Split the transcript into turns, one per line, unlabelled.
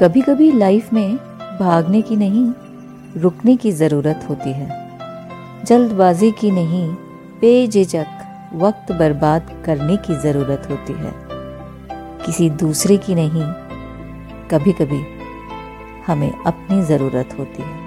कभी कभी लाइफ में भागने की नहीं, रुकने की ज़रूरत होती है। जल्दबाजी की नहीं, बेझिझक वक्त बर्बाद करने की ज़रूरत होती है। किसी दूसरे की नहीं कभी कभी हमें अपनी ज़रूरत होती है।